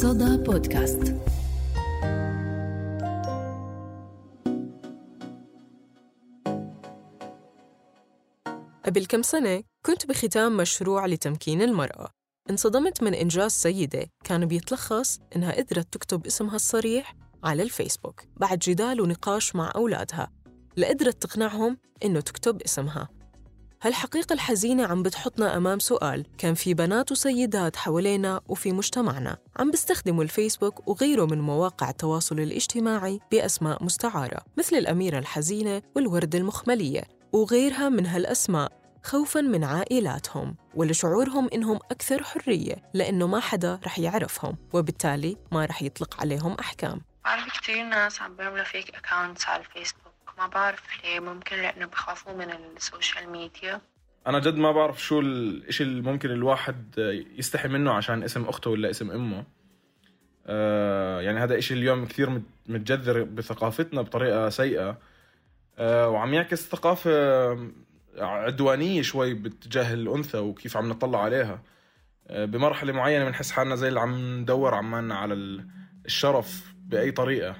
صدى بودكاست. قبل كم سنة كنت بختام مشروع لتمكين المرأة. انصدمت من إنجاز سيدة كان بيتلخص إنها قدرت تكتب اسمها الصريح على الفيسبوك بعد جدال ونقاش مع أولادها. لقدرت تقنعهم إنه تكتب اسمها. هالحقيقة الحزينة عم بتحطنا أمام سؤال كان في بنات وسيدات حوالينا وفي مجتمعنا؟ عم بيستخدموا الفيسبوك وغيره من مواقع التواصل الاجتماعي بأسماء مستعارة مثل الأميرة الحزينة والورد المخملية وغيرها من هالأسماء خوفاً من عائلاتهم ولشعورهم إنهم أكثر حرية لأنه ما حدا رح يعرفهم وبالتالي ما رح يطلق عليهم أحكام. بعرف كتير ناس عم بيعملوا fake accounts على الفيسبوك. ما بعرف ليه ممكن لأنه بخافوا من ال social media. أنا جد ما بعرف شو الاشي اللي ممكن الواحد يستحي منه عشان اسم أخته ولا اسم أمه. آه يعني هذا إشي اليوم كثير مت- متجذر بثقافتنا بطريقة سيئة. آه وعم يعكس ثقافة عدوانية شوي باتجاه الأنثى وكيف عم نطلع عليها. آه بمرحلة معينة بنحس حالنا زي اللي عم ندور عمان على ال- الشرف بأي طريقة.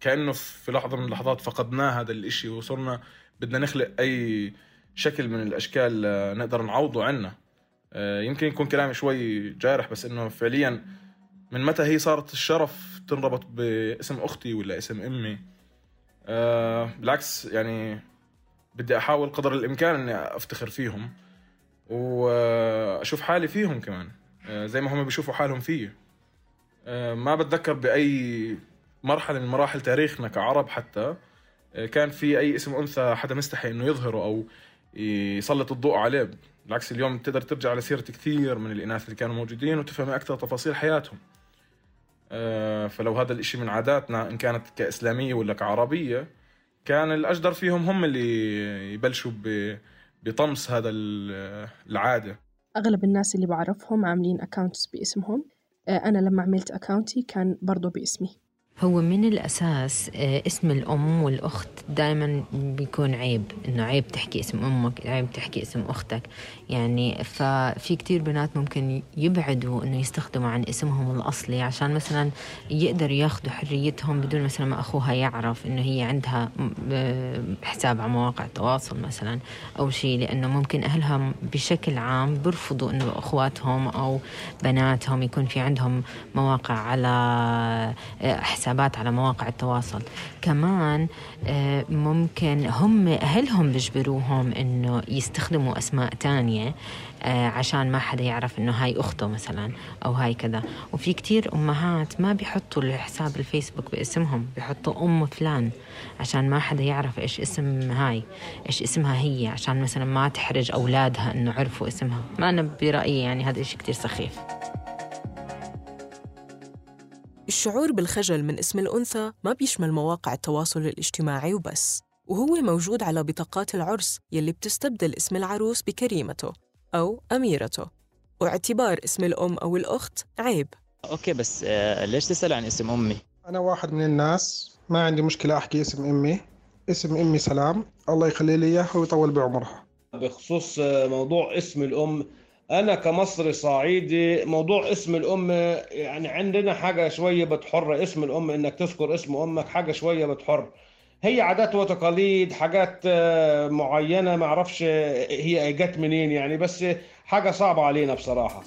كأنه في لحظة من اللحظات فقدناه هذا الإشي وصرنا بدنا نخلق أي شكل من الأشكال نقدر نعوضه عنا آه، يمكن يكون كلامي شوي جارح بس إنه فعليا من متى هي صارت الشرف تنربط باسم أختي ولا اسم أمي؟ آه، بالعكس يعني بدي أحاول قدر الإمكان إني أفتخر فيهم وأشوف حالي فيهم كمان آه، زي ما هم بيشوفوا حالهم فيي. ما بتذكر بأي مرحلة من مراحل تاريخنا كعرب حتى آه، كان في أي اسم أنثى حدا مستحي إنه يظهره أو يسلط الضوء عليه. بالعكس اليوم تقدر ترجع لسيرة كثير من الإناث اللي كانوا موجودين وتفهم أكثر تفاصيل حياتهم. آه، فلو هذا الإشي من عاداتنا إن كانت كإسلامية ولا كعربية كان الأجدر فيهم هم اللي يبلشوا بطمس هذا ال- العادة. أغلب الناس اللي بعرفهم عاملين أكاونتس باسمهم. آه، أنا لما عملت أكاونتي كان برضو باسمي. هو من الأساس آه، اسم الأم والأخت دائما بيكون عيب إنه عيب تحكي اسم أمك عيب تحكي اسم أختك. يعني ففي كتير بنات ممكن يبعدوا إنه يستخدموا عن اسمهم الأصلي عشان مثلا يقدروا ياخذوا حريتهم بدون مثلا ما أخوها يعرف إنه هي عندها آه، حساب على مواقع التواصل مثلا أو شيء لأنه ممكن أهلها بشكل عام بيرفضوا إنه أخواتهم أو بناتهم يكون في عندهم مواقع على آه، حسابات على مواقع التواصل. كمان آه، ممكن هم أهلهم بيجبروهم إنه يستخدموا أسماء تانية آه، عشان ما حدا يعرف إنه هاي أخته مثلا أو هاي كذا؟ وفي كتير أمهات ما بيحطوا الحساب الفيسبوك باسمهم بيحطوا أم فلان عشان ما حدا يعرف إيش اسم هاي إيش اسمها هي عشان مثلا ما تحرج أولادها إنه عرفوا اسمها. ما أنا برأيي يعني هذا إشي كتير سخيف. الشعور بالخجل من اسم الأنثى ما بيشمل مواقع التواصل الاجتماعي وبس وهو موجود على بطاقات العرس يلي بتستبدل اسم العروس بكريمته أو أميرته. واعتبار اسم الأم أو الأخت عيب. أوكي بس آه، ليش تسأل عن اسم أمي؟ أنا واحد من الناس ما عندي مشكلة أحكي اسم أمي. اسم أمي سلام. الله يخلي لي إياها ويطول بعمرها. بخصوص موضوع اسم الأم أنا كمصري صعيدي موضوع اسم الأم يعني عندنا حاجة شوية بتحر اسم الأم إنك تذكر اسم أمك حاجة شوية بتحر. هي عادات وتقاليد حاجات آه، معينة ما أعرفش هي جت منين يعني بس حاجة صعبة علينا بصراحة.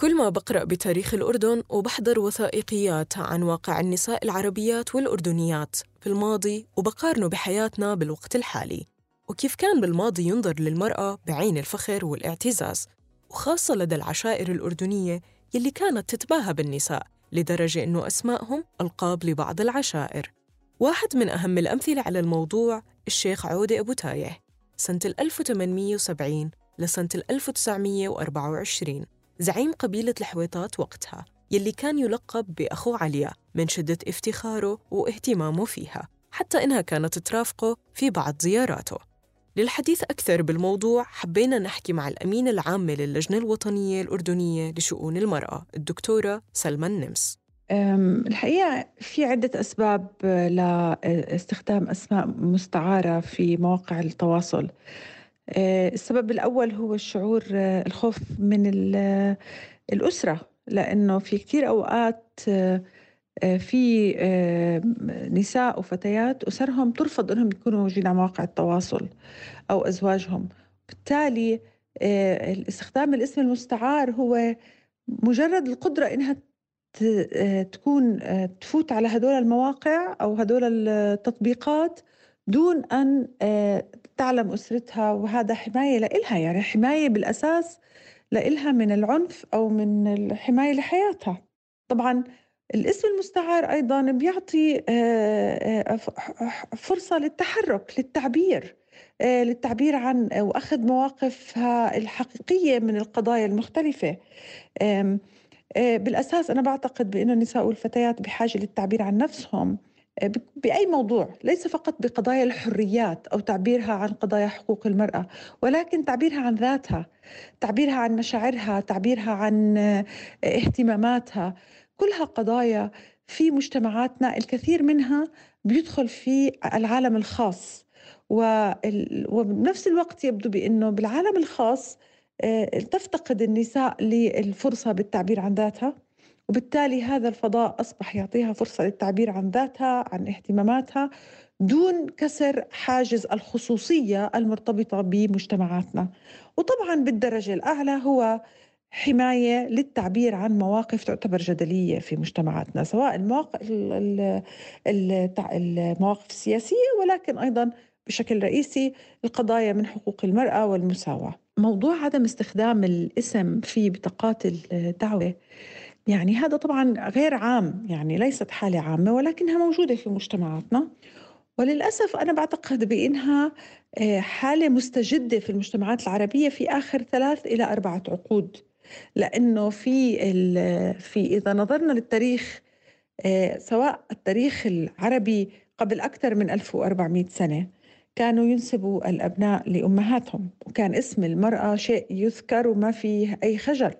كل ما بقرأ بتاريخ الأردن وبحضر وثائقيات عن واقع النساء العربيات والأردنيات في الماضي وبقارنه بحياتنا بالوقت الحالي. وكيف كان بالماضي ينظر للمرأة بعين الفخر والاعتزاز وخاصة لدى العشائر الأردنية يلي كانت تتباهى بالنساء لدرجة أنه أسمائهم ألقاب لبعض العشائر. واحد من أهم الأمثلة على الموضوع الشيخ عودة أبو تاية سنة 1870 لسنة 1924 زعيم قبيلة الحويطات وقتها يلي كان يلقب بأخو عليا من شدة افتخاره واهتمامه فيها حتى إنها كانت ترافقه في بعض زياراته. للحديث أكثر بالموضوع حبينا نحكي مع الأمينة العامة للجنة الوطنية الأردنية لشؤون المرأة الدكتورة سلمى النمس. الحقيقة في عدة أسباب لاستخدام أسماء مستعارة في مواقع التواصل. آه، السبب الأول هو الشعور آه، الخوف من ال- الأسرة لأنه في كتير أوقات آه، في آه، نساء وفتيات أسرهم ترفض أنهم يكونوا موجودين على مواقع التواصل أو أزواجهم. بالتالي استخدام الاسم المستعار هو مجرد القدرة إنها تكون تفوت على هدول المواقع أو هدول التطبيقات دون أن تعلم أسرتها. وهذا حماية لإلها يعني حماية بالأساس لإلها من العنف أو من الحماية لحياتها. طبعا الاسم المستعار أيضا بيعطي آه، آه، فرصة للتحرك للتعبير آه، للتعبير عن وأخذ مواقفها الحقيقية من القضايا المختلفة. بالأساس أنا بعتقد بأنه النساء والفتيات بحاجة للتعبير عن نفسهم بأي موضوع ليس فقط بقضايا الحريات أو تعبيرها عن قضايا حقوق المرأة ولكن تعبيرها عن ذاتها تعبيرها عن مشاعرها تعبيرها عن اهتماماتها. كلها قضايا في مجتمعاتنا الكثير منها بيدخل في العالم الخاص. وبنفس الوقت يبدو بأنه بالعالم الخاص آه، تفتقد النساء للفرصة بالتعبير عن ذاتها. وبالتالي هذا الفضاء أصبح يعطيها فرصة للتعبير عن ذاتها عن اهتماماتها دون كسر حاجز الخصوصية المرتبطة بمجتمعاتنا. وطبعا بالدرجة الأعلى هو حماية للتعبير عن مواقف تعتبر جدلية في مجتمعاتنا سواء المواقف, المواقف السياسية ولكن أيضا بشكل رئيسي القضايا من حقوق المرأة والمساواة. موضوع عدم استخدام الاسم في بطاقات الدعوة يعني هذا طبعا غير عام يعني ليست حالة عامة ولكنها موجودة في مجتمعاتنا. وللأسف أنا بعتقد بأنها آه، حالة مستجدة في المجتمعات العربية في آخر ثلاث إلى أربعة عقود. لأنه في في إذا نظرنا للتاريخ آه، سواء التاريخ العربي قبل أكثر من 1400 سنة كانوا ينسبوا الأبناء لأمهاتهم وكان اسم المرأة شيء يذكر وما فيه أي خجل.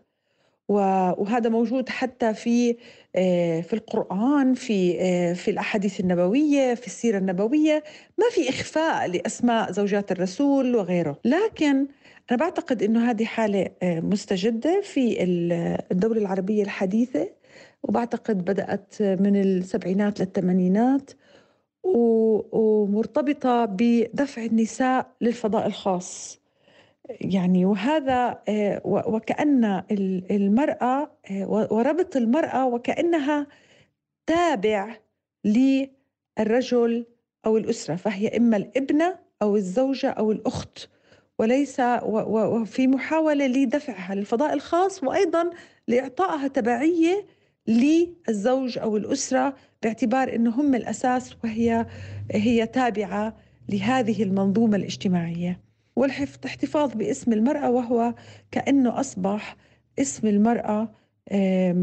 وهذا موجود حتى في آه، في القرآن في آه، في الأحاديث النبوية في السيرة النبوية. ما في إخفاء لأسماء زوجات الرسول وغيره. لكن أنا بعتقد أنه هذه حالة آه، مستجدة في الدولة العربية الحديثة وبعتقد بدأت من السبعينات للثمانينات ومرتبطة بدفع النساء للفضاء الخاص. يعني وهذا آه، وكأن المرأة آه، وربط المرأة وكأنها تابع للرجل أو الأسرة فهي إما الإبنة أو الزوجة أو الأخت. وليس وفي محاولة لدفعها للفضاء الخاص وأيضا لإعطائها تبعية للزوج أو الأسرة باعتبار أنه هم الأساس وهي هي تابعة لهذه المنظومة الاجتماعية. والاحتفاظ باسم المرأة وهو كأنه أصبح اسم المرأة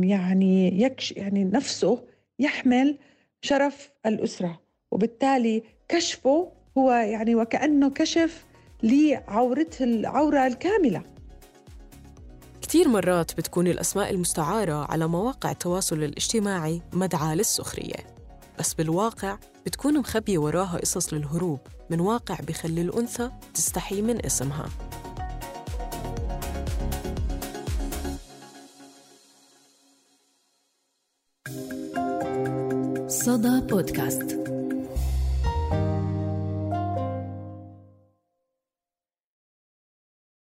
يعني يكش يعني نفسه يحمل شرف الأسرة. وبالتالي كشفه هو يعني وكأنه كشف لعورته العورة الكاملة. كتير مرات بتكون الأسماء المستعارة على مواقع التواصل الاجتماعي مدعاة للسخرية بس بالواقع بتكون مخبية وراها قصص للهروب من واقع بخلي الأنثى تستحي من اسمها. صدى بودكاست.